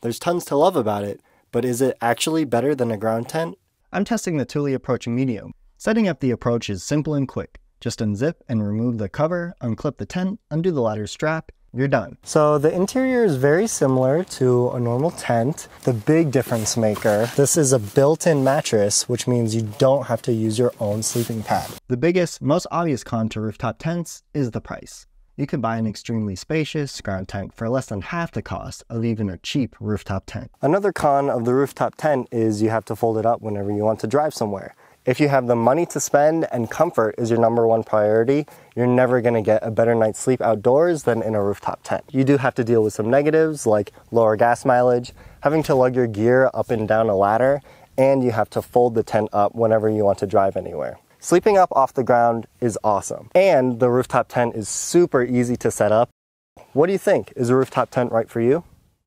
There's tons to love about it, but is it actually better than a ground tent? I'm testing the Thule Approach Medium. Setting up the Approach is simple and quick. Just unzip and remove the cover, unclip the tent, undo the ladder strap, you're done. So the interior is very similar to a normal tent. The big difference maker, this is a built-in mattress, which means you don't have to use your own sleeping pad. The biggest, most obvious con to rooftop tents is the price. You can buy an extremely spacious ground tent for less than half the cost of even a cheap rooftop tent. Another con of the rooftop tent is you have to fold it up whenever you want to drive somewhere. If you have the money to spend and comfort is your number one priority, you're never gonna get a better night's sleep outdoors than in a rooftop tent. You do have to deal with some negatives like lower gas mileage, having to lug your gear up and down a ladder, and you have to fold the tent up whenever you want to drive anywhere. Sleeping up off the ground is awesome, and the rooftop tent is super easy to set up. What do you think? Is a rooftop tent right for you?